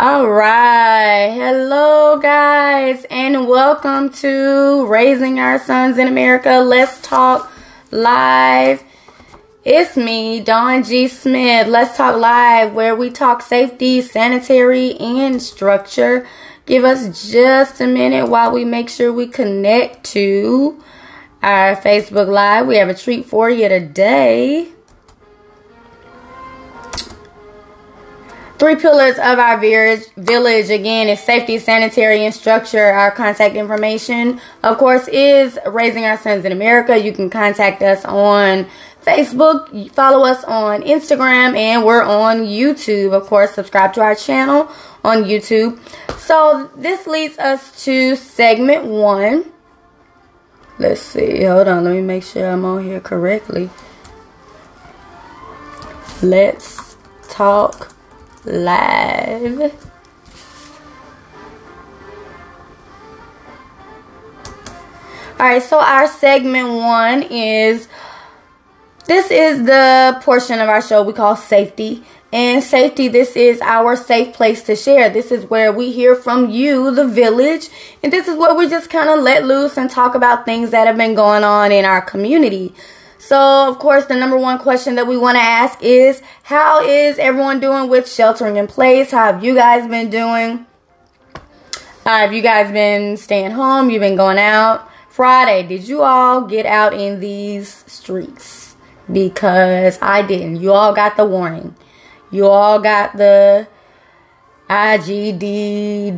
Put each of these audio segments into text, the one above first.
All right. Hello, guys, and welcome to Raising Our Sons in America. Let's talk live. It's me, Dawn G. Smith. Let's talk live, where we talk safety, sanitary, and structure. Give us just a minute while we make sure we connect to our Facebook Live. We have a treat for you today. Three pillars of our village, again, is safety, sanitary, and structure. Our contact information, of course, is Raising Our Sons in America. You can contact us on Facebook, follow us on Instagram, and we're on YouTube. Of course, subscribe to our channel on YouTube. So, this leads us to segment one. Let's see. Hold on. Let me make sure I'm on here correctly. Let's talk live. All right, so our segment one is this is the portion of our show we call safety. And safety, this is our safe place to share. This is where we hear from you, the village. And this is where we just kind of let loose and talk about things that have been going on in our community. So, of course, the number one question that we want to ask is how is everyone doing with sheltering in place? How have you guys been doing? Uh, have you guys been staying home? You've been going out? Friday, did you all get out in these streets? Because I didn't. You all got the warning. You all got the IGDWK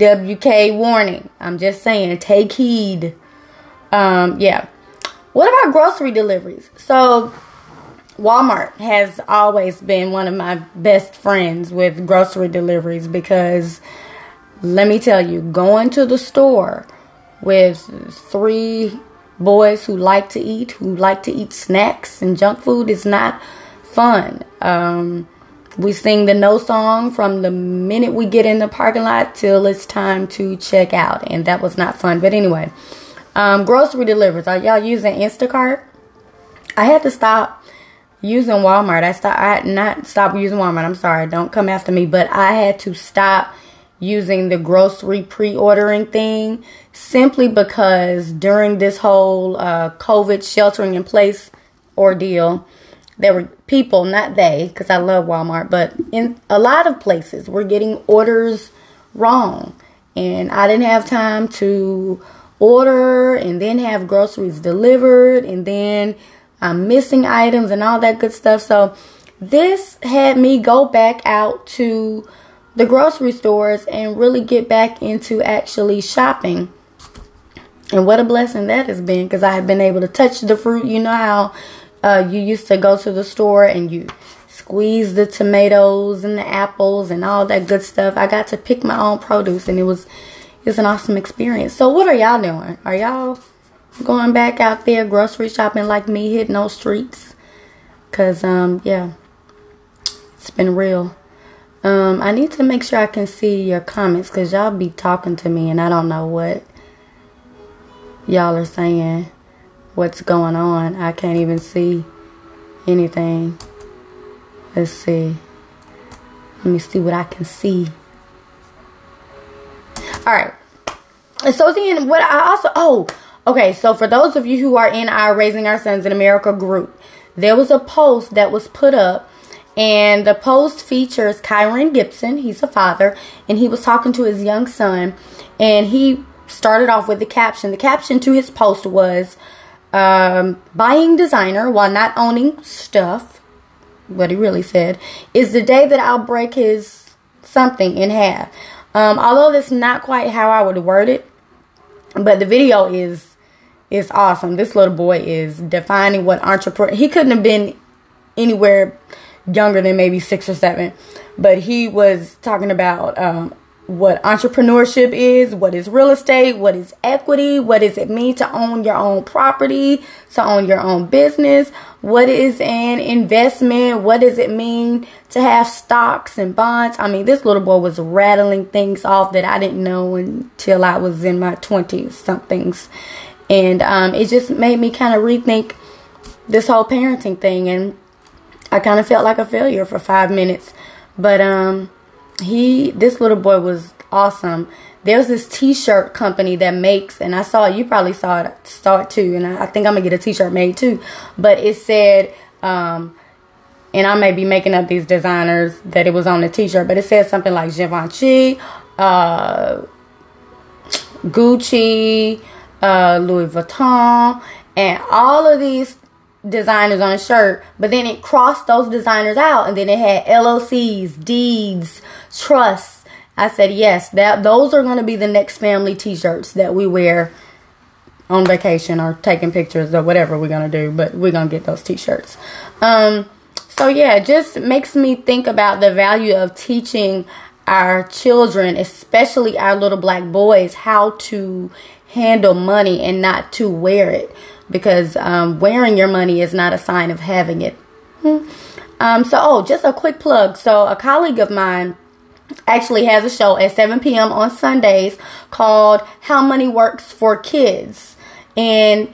warning. I'm just saying, take heed. Um, yeah. What about grocery deliveries? So, Walmart has always been one of my best friends with grocery deliveries because let me tell you, going to the store with three boys who like to eat, who like to eat snacks and junk food is not fun. Um, we sing the no song from the minute we get in the parking lot till it's time to check out, and that was not fun. But anyway, um, grocery deliveries. Are y'all using Instacart? I had to stop using Walmart. I stop. I had not stopped using Walmart. I'm sorry. Don't come after me. But I had to stop using the grocery pre-ordering thing simply because during this whole uh, COVID sheltering in place ordeal, there were people, not they, because I love Walmart, but in a lot of places, we're getting orders wrong, and I didn't have time to order and then have groceries delivered and then I'm missing items and all that good stuff. So this had me go back out to the grocery stores and really get back into actually shopping. And what a blessing that has been because I have been able to touch the fruit. You know how uh, you used to go to the store and you squeeze the tomatoes and the apples and all that good stuff. I got to pick my own produce and it was it's an awesome experience. So what are y'all doing? Are y'all going back out there grocery shopping like me, hitting those streets? Cause um yeah, it's been real. Um, I need to make sure I can see your comments because y'all be talking to me and I don't know what y'all are saying. What's going on? I can't even see anything. Let's see. Let me see what I can see. All right. So then, what I also oh okay. So for those of you who are in our Raising Our Sons in America group, there was a post that was put up, and the post features Kyron Gibson. He's a father, and he was talking to his young son, and he started off with the caption. The caption to his post was um, buying designer while not owning stuff. What he really said is the day that I'll break his something in half. Um, although that's not quite how I would word it, but the video is is awesome. This little boy is defining what entrepreneur. He couldn't have been anywhere younger than maybe six or seven, but he was talking about um, what entrepreneurship is, what is real estate, what is equity, what does it mean to own your own property, to own your own business, what is an investment, what does it mean to have stocks and bonds. I mean, this little boy was rattling things off that I didn't know until I was in my 20s somethings. And um, it just made me kind of rethink this whole parenting thing, and I kind of felt like a failure for five minutes. But um, he, this little boy was awesome. There's this T-shirt company that makes, and I saw. You probably saw it, start too, and I, I think I'm gonna get a T-shirt made too. But it said, um, and I may be making up these designers that it was on the T-shirt, but it said something like Givenchy, uh, Gucci, uh, Louis Vuitton, and all of these designers on a shirt, but then it crossed those designers out and then it had LLCs, deeds, trusts. I said, yes, that those are going to be the next family t-shirts that we wear on vacation or taking pictures or whatever we're going to do, but we're going to get those t-shirts. Um, so yeah, it just makes me think about the value of teaching our children, especially our little black boys, how to handle money and not to wear it because um, wearing your money is not a sign of having it. Hmm. Um, so, oh, just a quick plug. So, a colleague of mine actually has a show at 7 p.m. on Sundays called How Money Works for Kids. And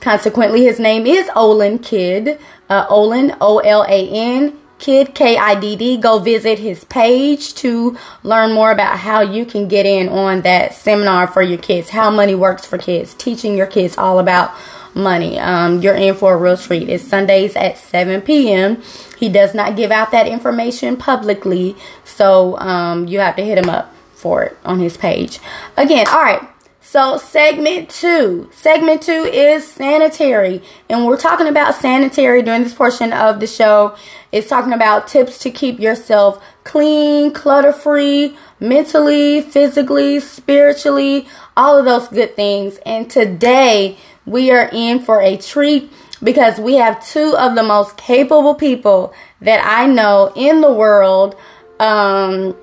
consequently, his name is Olan Kidd. Uh, Olan, O L A N Kidd K I D D. Go visit his page to learn more about how you can get in on that seminar for your kids. How money works for kids. Teaching your kids all about money. Um, you're in for a real treat. It's Sundays at 7 p.m. He does not give out that information publicly, so um, you have to hit him up for it on his page. Again, all right. So, segment two. Segment two is sanitary. And we're talking about sanitary during this portion of the show. It's talking about tips to keep yourself clean, clutter free, mentally, physically, spiritually, all of those good things. And today we are in for a treat because we have two of the most capable people that I know in the world. Um,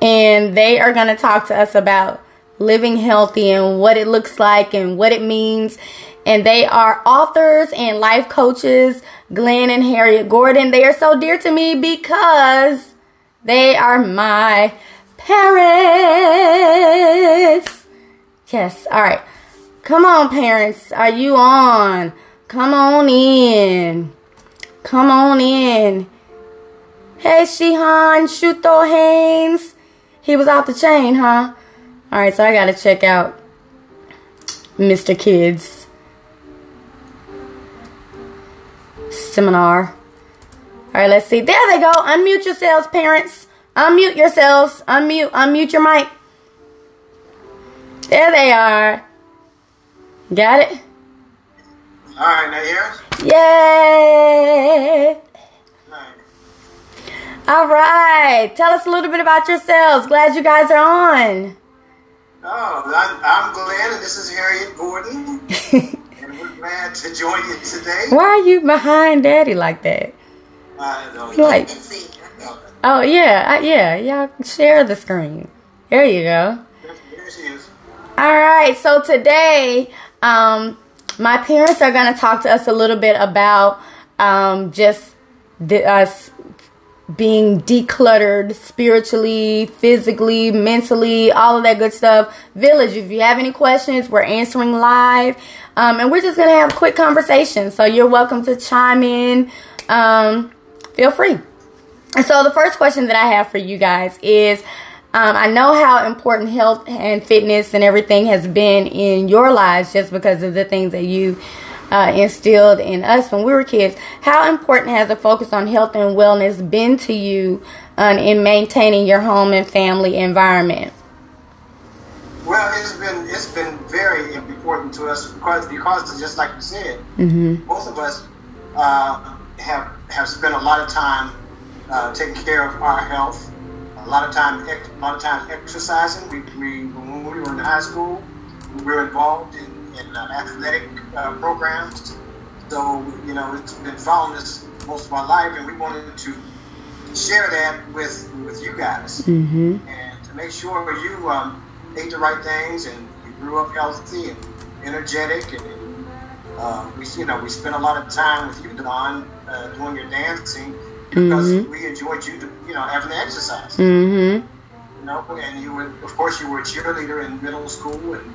and they are going to talk to us about living healthy and what it looks like and what it means. And they are authors and life coaches, Glenn and Harriet Gordon. They are so dear to me because they are my parents. Yes, all right. Come on, parents. Are you on? Come on in. Come on in. Hey, Shihan Shuto Haynes. He was off the chain, huh? Alright, so I gotta check out Mr. Kidd's seminar. Alright, let's see. There they go. Unmute yourselves, parents. Unmute yourselves. Unmute, unmute your mic. There they are. Got it? Alright, now here? Yay! All right. Tell us a little bit about yourselves. Glad you guys are on. Oh, I'm, I'm Glenn, and this is Harriet Gordon. and we're glad to join you today. Why are you behind Daddy like that? I know. Like, oh yeah, I, yeah, y'all share the screen. There you go. There she is. All right, so today, um, my parents are gonna talk to us a little bit about um, just the, us being decluttered spiritually, physically, mentally, all of that good stuff. Village, if you have any questions, we're answering live. Um, and we're just going to have quick conversation. So you're welcome to chime in. Um, feel free. And so the first question that I have for you guys is um, I know how important health and fitness and everything has been in your lives just because of the things that you uh, instilled in us when we were kids. How important has a focus on health and wellness been to you um, in maintaining your home and family environment? Well, it's been it's been very important to us because because just like you said, Mm-hmm. both of us uh, have have spent a lot of time uh, taking care of our health. A lot of time, ex- a lot of times exercising. We, we when we were in high school, we were involved in, in uh, athletic uh, programs. So you know, it's been following us most of our life, and we wanted to share that with with you guys Mm-hmm. and to make sure you um, ate the right things and you grew up healthy and energetic and uh, we you know we spent a lot of time with you Dawn uh, doing your dancing because Mhm. we enjoyed you to, you know having the exercise Mm-hmm. you know and you were of course you were a cheerleader in middle school and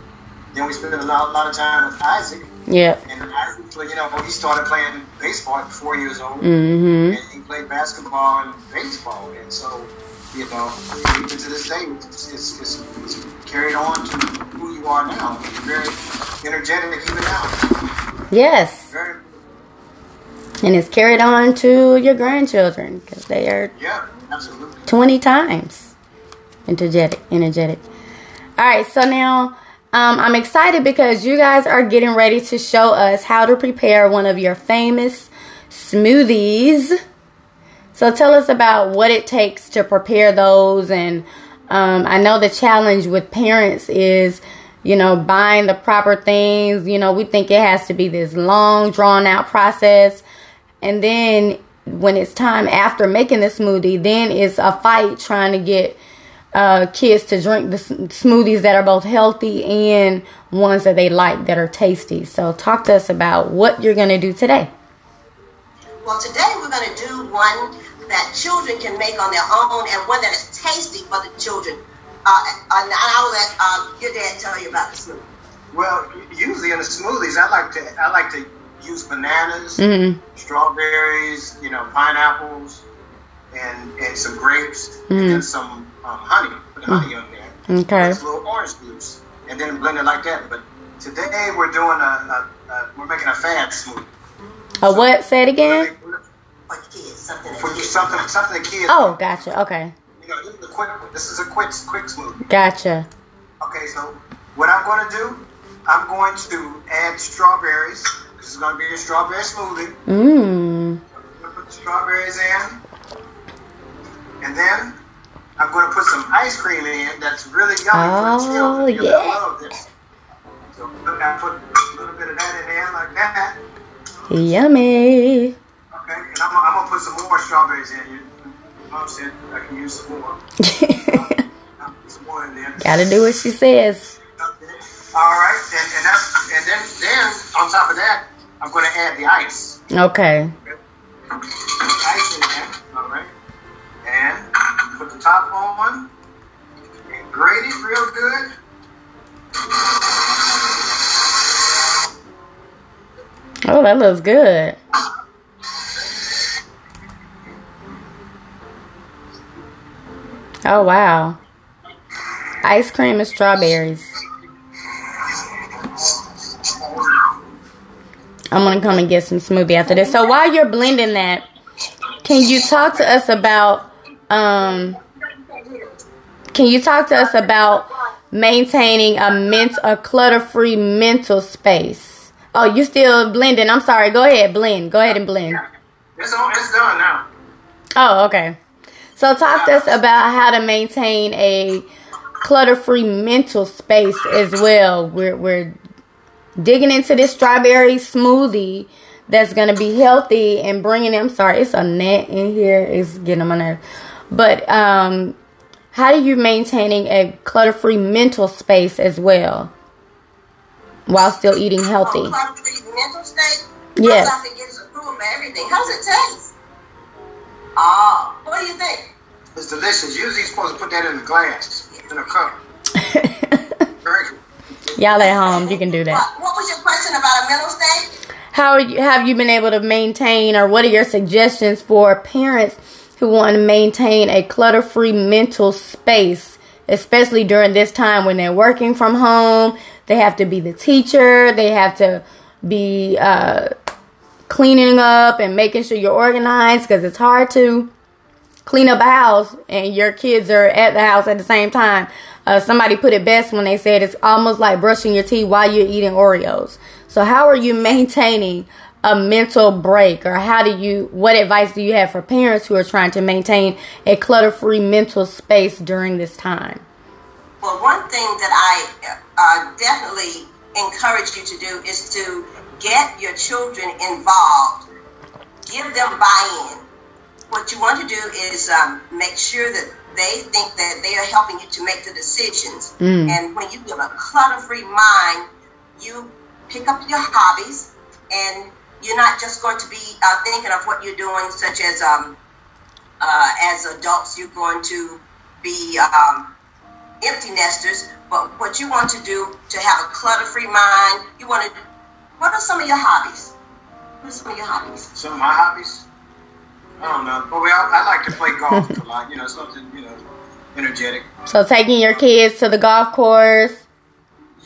then we spent a lot, lot of time with Isaac Yeah. and Isaac you know, he started playing baseball at four years old, Mm-hmm. and he played basketball and baseball, and so you know, even to this day, it's, it's, it's, carried on to who you are now. You're very energetic even now. Yes. Very, And it's carried on to your grandchildren because they are yeah, absolutely. 20 times energetic. Energetic. All right, so now um, I'm excited because you guys are getting ready to show us how to prepare one of your famous smoothies. So tell us about what it takes to prepare those. And um, I know the challenge with parents is, you know, buying the proper things. You know, we think it has to be this long, drawn out process. And then when it's time after making the smoothie, then it's a fight trying to get uh, kids to drink the smoothies that are both healthy and ones that they like that are tasty. So talk to us about what you're going to do today. Well, today we're going to do one that children can make on their own and one that is tasty for the children. Uh, and I'll let uh, your dad tell you about the smoothie. Well, usually in the smoothies, I like to I like to use bananas, Mm-hmm. strawberries, you know, pineapples, and and some grapes, and then some um, honey. Put honey on there. Okay. With a little orange juice, and then blend it like that. But today we're doing a, a, a we're making a fad smoothie. A what? Say it again. For kids, something For kids. something something kids. Oh, gotcha. Okay. You know, this is a quick. This is a quick quick smoothie. Gotcha. Okay, so what I'm going to do, I'm going to add strawberries. This is going to be a strawberry smoothie. Mmm. I'm going to put the strawberries in. And then I'm going to put some ice cream in that's really yummy Oh, for the children. Oh, to yeah. love this. So I put a little bit of that in there like that. Yummy. Okay, and I'm, I'm going to put some more strawberries in. You, Mom said I can use some more. I'll put some more in there. Gotta do what she says. All right, and, and that's and then then on top of that, I'm going to add the ice. Okay. Ice in there. All right, and put the top on and grate it real good. Oh, that looks good. Oh, wow. Ice cream and strawberries. I'm gonna come and get some smoothie after this. So while you're blending that, can you talk to us about um can you talk to us about maintaining a ment a clutter free mental space? Oh, you still blending. I'm sorry. Go ahead, blend. Go ahead and blend. It's on. It's done now. Oh, okay. So talk to us about how to maintain a clutter-free mental space as well. We're we're digging into this strawberry smoothie that's gonna be healthy and bringing them. Sorry, it's a net in here. It's getting on my nerves. But um, how do you maintaining a clutter-free mental space as well while still eating healthy? Oh, clutter-free mental state? Yes. First, I have get his approval of everything. How's it taste? Oh, what do you think? It's delicious. Usually, you're supposed to put that in a glass, in a cup. Very good. Y'all at home, you can do that. What, what was your question about a mental state? How are you- have you been able to maintain, or what are your suggestions for parents who want to maintain a clutter free mental space, especially during this time when they're working from home? They have to be the teacher, they have to be uh, cleaning up and making sure you're organized because it's hard to clean up a house and your kids are at the house at the same time. Uh, somebody put it best when they said it's almost like brushing your teeth while you're eating Oreos. So how are you maintaining a mental break or how do you what advice do you have for parents who are trying to maintain a clutter-free mental space during this time? Well, one thing that I uh, definitely encourage you to do is to get your children involved. Give them buy-in. What you want to do is um, make sure that they think that they are helping you to make the decisions. And when you give a clutter-free mind, you pick up your hobbies, and you're not just going to be uh, thinking of what you're doing, such as um, uh, as adults, you're going to be um, empty nesters. But what you want to do to have a clutter-free mind, you want to. What are some of your hobbies? What are some of your hobbies? Some of my hobbies. I don't know. But we, I, I like to play golf a lot. You know, something you know, energetic. So taking your kids to the golf course,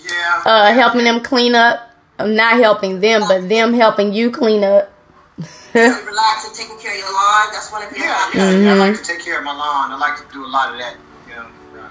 Yeah. uh, helping them clean up. Uh, Not helping them, but them helping you clean up. Relax and taking care of your lawn. That's one of your Yeah, hobbies. yeah, yeah. I Mm-hmm. like to take care of my lawn. I like to do a lot of that. You know, uh,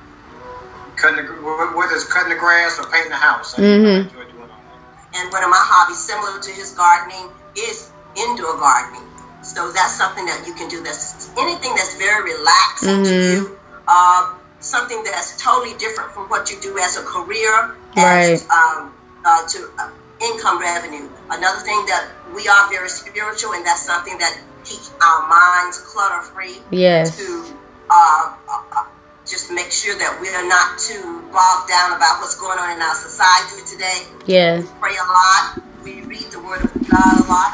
cutting the, whether it's cutting the grass or painting the house. I, I Mhm. enjoy doing all that. And one of my hobbies, similar to his gardening, is indoor gardening. So that's something that you can do. That's anything that's very relaxing to Mhm. you. Uh, something that's totally different from what you do as a career, Right. as um, uh, to uh, income revenue. Another thing that we are very spiritual, and that's something that keeps our minds clutter free. Yes. To uh, uh, uh, just make sure that we are not too bogged down about what's going on in our society today Yes. pray a lot. We read the Word of God a lot.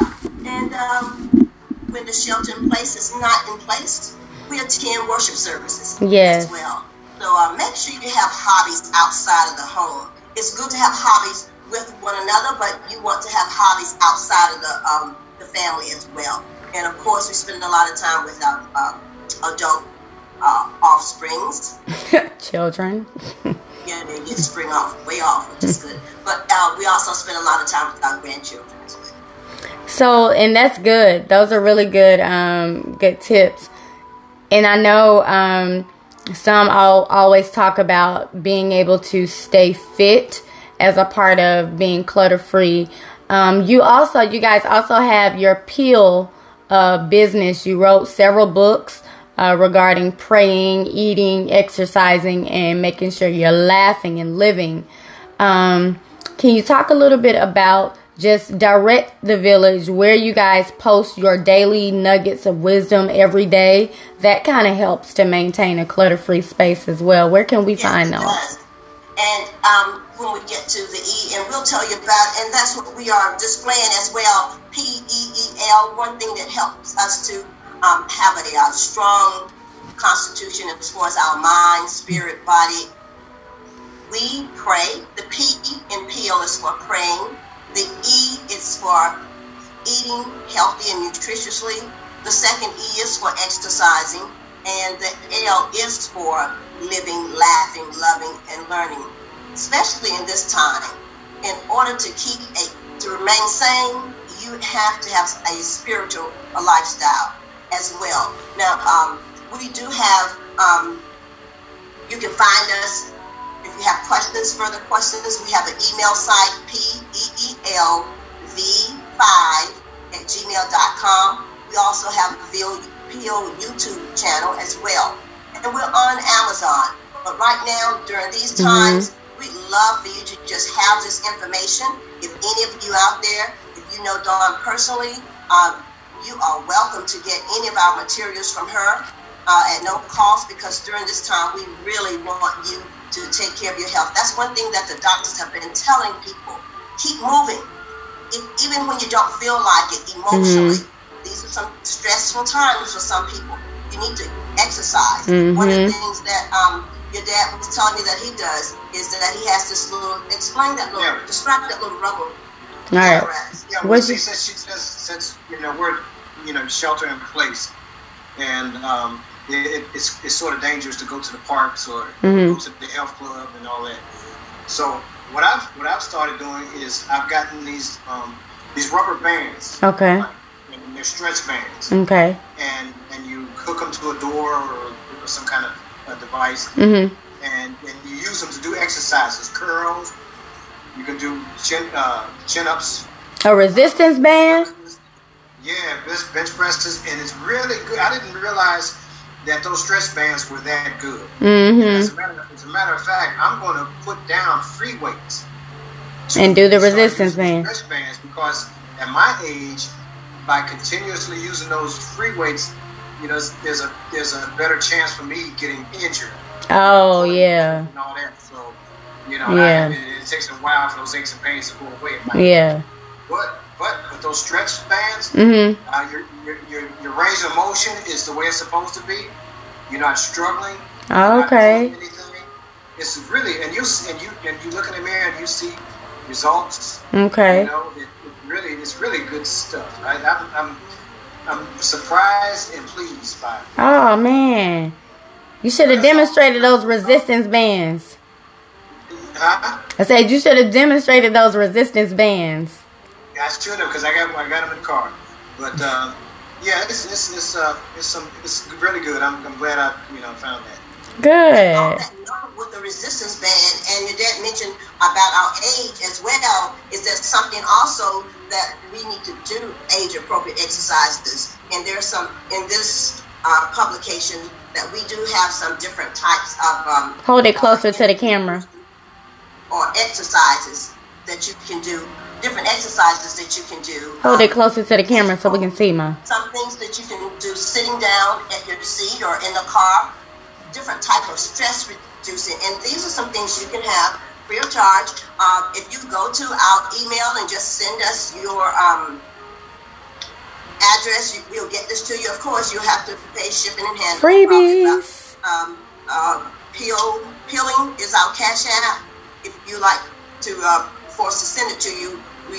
And um, when the shelter in place is not in place, we attend worship services Yes. as well. So uh, make sure you have hobbies outside of the home. It's good to have hobbies with one another, but you want to have hobbies outside of the um, the family as well. And of course, we spend a lot of time with our um, adult uh, offsprings. Children. Yeah, they get spring off, way off, which is good. But uh, we also spend a lot of time with our grandchildren as well. So, and that's good. Those are really good, um, good tips. And I know um, some I'll always talk about being able to stay fit as a part of being clutter free. Um, you also, you guys also have your peel uh, business. You wrote several books uh, regarding praying, eating, exercising, and making sure you're laughing and living. Um, can you talk a little bit about just direct the village where you guys post your daily nuggets of wisdom every day? That kind of helps to maintain a clutter free space as well. Where can we Yes, find those? And um, when we get to the E, and we'll tell you about, and that's what we are displaying as well. P E E L. One thing that helps us to um, have a, uh strong constitution as far as our mind, spirit, body. We pray. The P in PEEL is for praying. The E is for eating healthy and nutritiously. The second E is for exercising. And the L is for living, laughing, loving, and learning. Especially in this time. In order to keep a to remain sane, you have to have a spiritual a lifestyle as well. Now, um, we do have um, you can find us if you have questions, further questions. We have an email site, P-E-E-L-V5 at gmail.com. We also have a PO YouTube channel as well. And we're on Amazon. But right now, during these times, we'd love for you to just have this information. If any of you out there, if you know Dawn personally, um, you are welcome to get any of our materials from her uh, at no cost because during this time we really want you to take care of your health. That's one thing that the doctors have been telling people. Keep moving. If, even when you don't feel like it emotionally. These are some stressful times for some people. You need to exercise. One of the Mhm. things that um, your dad was telling me that he does is that he has this little, explain that little, Yeah. describe that little rubber. All right. Yeah, well, What's see, your- since she says, since you know we're you know shelter in place, and um, it, it, it's it's sort of dangerous to go to the parks or Mhm. go to the health club and all that. So what I've what I've started doing is I've gotten these um, these rubber bands, Okay. like, they're stretch bands, Okay. and and you hook them to a door or, some kind of a device, Mhm. and, and you use them to do exercises, curls. You can do chin uh, chin ups. A resistance band. Yeah, bench, bench presses, and it's really good. I didn't realize that those stretch bands were that good. As, Mm-hmm. a matter, as a matter of fact, I'm going to put down free weights And do the resistance band. Stretch bands because at my age, by continuously using those free weights, you know, there's a there's a better chance for me getting injured. Oh yeah. And all that. So, you know, Yeah. I, it, it takes a while for those aches and pains to go away. Yeah. But but with those stretch bands, mm-hmm. uh, your, your, your, your range of motion is the way it's supposed to be. You're not struggling. You're not okay. doing. It's really, and you and you and you look in the mirror and you see results. Okay. You know, it really it's really good stuff. I, I'm, I'm I'm surprised and pleased by it. Oh man, you should have demonstrated those resistance bands. Huh? I said you should have demonstrated those resistance bands. I should have because I got I got them in the car. But uh, yeah, it's it's it's uh it's some it's really good. I'm, I'm glad I you know found that. Good. With the resistance band, and your dad mentioned about our age as well, is that something also that we need to do age appropriate exercises? And there's some in this uh, publication that we do have some different types of um, Hold it closer to the camera. or exercises that you can do, different exercises that you can do. Hold it closer to the camera so we can see, ma. some things that you can do sitting down at your seat or in the car, different type of stress reducing. And these are some things you can have free of charge. Um, if you go to our email and just send us your um, address, you, we'll get this to you. Of course, you'll have to pay shipping and handling. Freebies. Um, uh, peel, peeling is our cash app. If you like to, uh, for us to send it to you, we,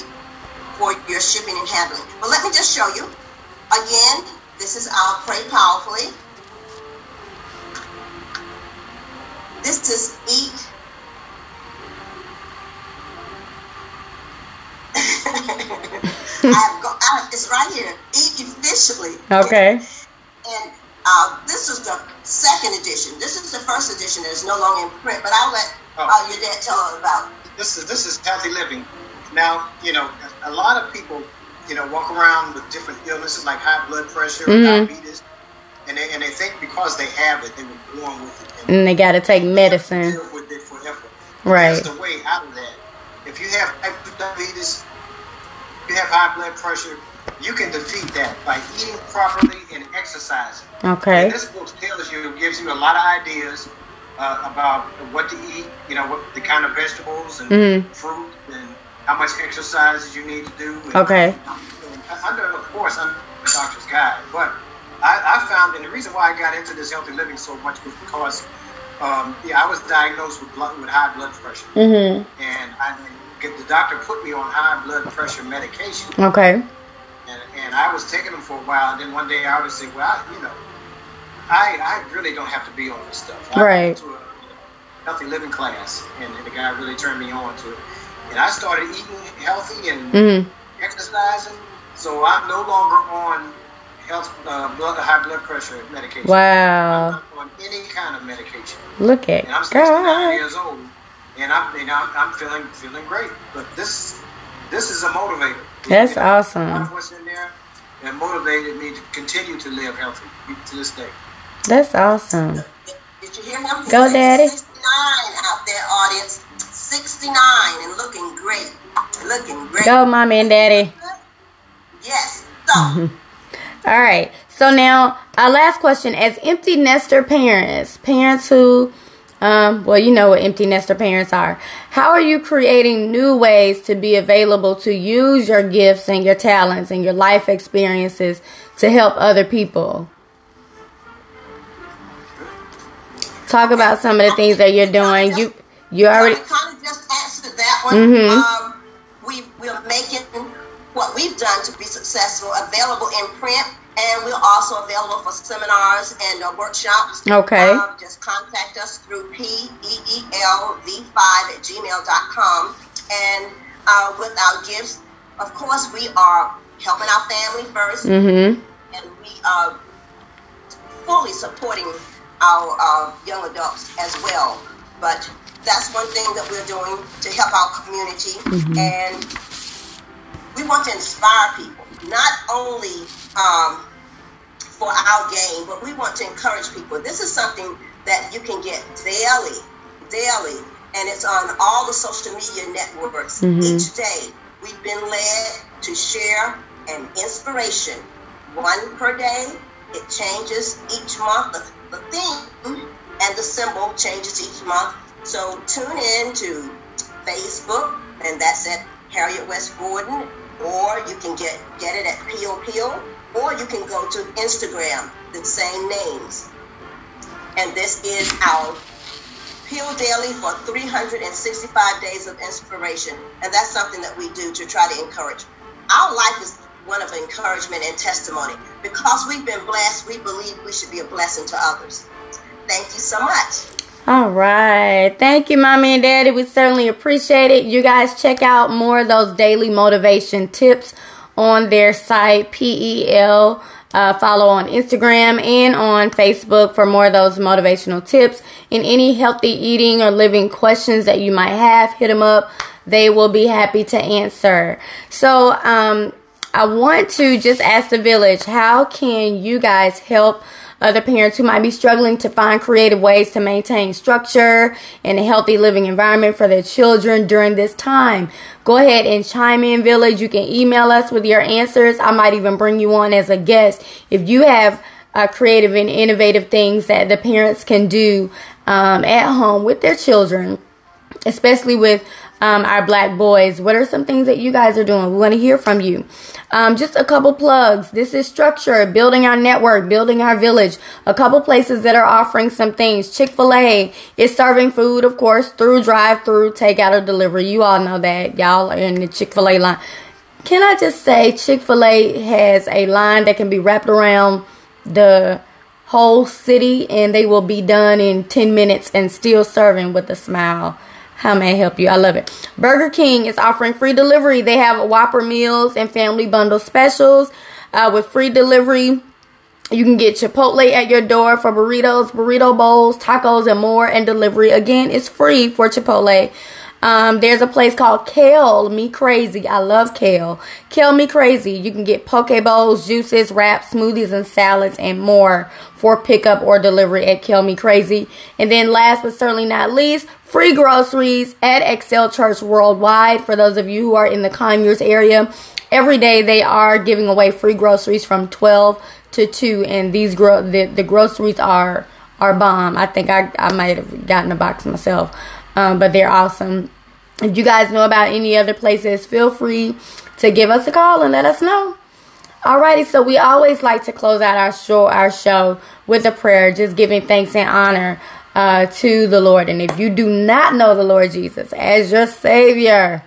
for your shipping and handling. But let me just show you. Again, this is our Pray Powerfully. This is Eat. I've got, I, it's right here. Eat efficiently. Okay. And uh, this is the second edition. This is the first edition that is no longer in print, but I'll let Oh. uh, your dad tell us about. This is this is healthy living. Now you know a lot of people you know walk around with different illnesses like high blood pressure, Mhm. diabetes, and they and they think because they have it they were born with it. And And they gotta take medicine. live with it forever. Right. That's the way out of that. If you have type 2 diabetes, you have high blood pressure, you can defeat that by eating properly and exercising. Okay. And this book tells you, gives you a lot of ideas uh, about what to eat, you know, what the kind of vegetables and Mhm. fruit and how much exercise you need to do. And, Okay. and under, of course, under the doctor's guide. But I, I found, and the reason why I got into this healthy living so much was because, um, yeah, I was diagnosed with blood, with high blood pressure, Mhm. and I, the doctor put me on high blood pressure medication Okay. and, and I was taking them for a while. And then one day I would say, well, I, you know, I I really don't have to be on this stuff. I Right. went to a healthy living class, and, and the guy really turned me on to it. And I started eating healthy and Mhm. exercising, so I'm no longer on health uh, blood high blood pressure medication. Wow. I'm not on any kind of medication, Look at and I'm 69 God. years old, and I'm and I'm, I'm feeling feeling great. But this this is a motivator. That's You know, awesome. watch What's in there and motivated me to continue to live healthy to this day. That's awesome. Did you hear him? He Go, Daddy. 69 out there, audience. 69 and looking great. Looking great. Go, mommy and daddy. Yes. So, All right. So now our last question: As empty nester parents, parents who, um, well, you know what empty nester parents are. How are you creating new ways to be available to use your gifts and your talents and your life experiences to help other people? Talk about some of the things that you're doing. You you already kind of just answered that one. Mhm. Um, we, we're making what we've done to be successful available in print, and we're also available for seminars and uh, workshops. Okay. Um, just contact us through PEELV5 at gmail.com. And uh, with our gifts, of course, we are helping our family 1st mhm and we are fully supporting our uh, young adults as well. But that's one thing that we're doing to help our community, and we want to inspire people, not only um, for our gain, but we want to encourage people. This is something that you can get daily, daily, and it's on all the social media networks Mhm. each day. We've been led to share an inspiration, one per day. It changes each month. The, the theme and the symbol changes each month. So tune in to Facebook, and that's at Harriet West Gordon, or you can get get it at Peel Peel, or you can go to Instagram, the same names. And this is our Peel Daily for 365 days of inspiration, and that's something that we do to try to encourage our life is one of encouragement and testimony. Because we've been blessed, we believe we should be a blessing to others. Thank you so much. All right. Thank you, Mommy and Daddy. We certainly appreciate it. You guys check out more of those daily motivation tips on their site, PEEL. Uh, follow on Instagram and on Facebook for more of those motivational tips. And any healthy eating or living questions that you might have, hit them up. They will be happy to answer. So, um, I want to just ask the village, how can you guys help other parents who might be struggling to find creative ways to maintain structure and a healthy living environment for their children during this time. Go ahead and chime in, Village. You can email us with your answers. I might even bring you on as a guest if you have uh, creative and innovative things that the parents can do um, at home with their children, especially with um, our black boys. What are some things that you guys are doing? We want to hear from you. Um, just a couple plugs. This is structure, building our network, building our village. A couple places that are offering some things. Chick fil A is serving food, of course, through drive through, takeout, or delivery. You all know that. Y'all are in the Chick fil A line. Can I just say, Chick fil A has a line that can be wrapped around the whole city and they will be done in 10 minutes and still serving with a smile. How may I help you? I love it. Burger King is offering free delivery. They have Whopper meals and family bundle specials uh, with free delivery. You can get Chipotle at your door for burritos, burrito bowls, tacos, and more. And delivery again is free for Chipotle. Um, there's a place called Kale Me Crazy. I love kale. Kale Me Crazy. You can get poke bowls, juices, wraps, smoothies, and salads, and more for pickup or delivery at Kale Me Crazy. And then last but certainly not least, free groceries at Excel Church Worldwide for those of you who are in the Conyers area. Every day they are giving away free groceries from 12 to 2 and these gro- the, the groceries are are bomb. I think I, I might have gotten a box myself um, but they're awesome. If you guys know about any other places, feel free to give us a call and let us know. Alrighty, so we always like to close out our show, our show with a prayer, just giving thanks and honor uh, to the Lord. And if you do not know the Lord Jesus as your Savior,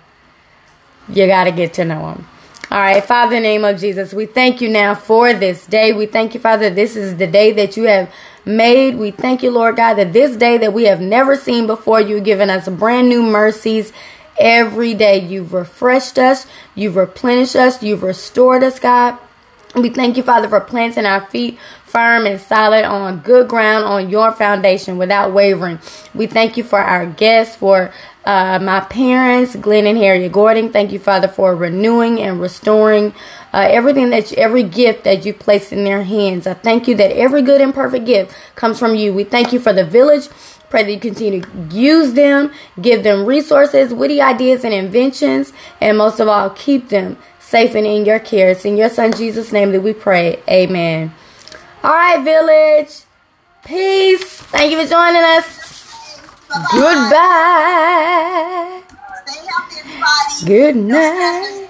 you got to get to know Him. All right, Father, in the name of Jesus, we thank you now for this day. We thank you, Father, this is the day that you have made. We thank you, Lord God, that this day that we have never seen before, you've given us brand new mercies every day. You've refreshed us, you've replenished us, you've restored us, God. We thank you, Father, for planting our feet firm and solid on good ground on your foundation without wavering. We thank you for our guests, for uh, my parents, Glenn and Harriet Gordon. Thank you, Father, for renewing and restoring uh, everything that you, every gift that you place in their hands. I thank you that every good and perfect gift comes from you. We thank you for the village. Pray that you continue to use them, give them resources, witty ideas, and inventions, and most of all, keep them safe and in your care. It's in your Son Jesus' name that we pray. Amen. All right, village. Peace. Thank you for joining us. Bye-bye. Goodbye. Good night.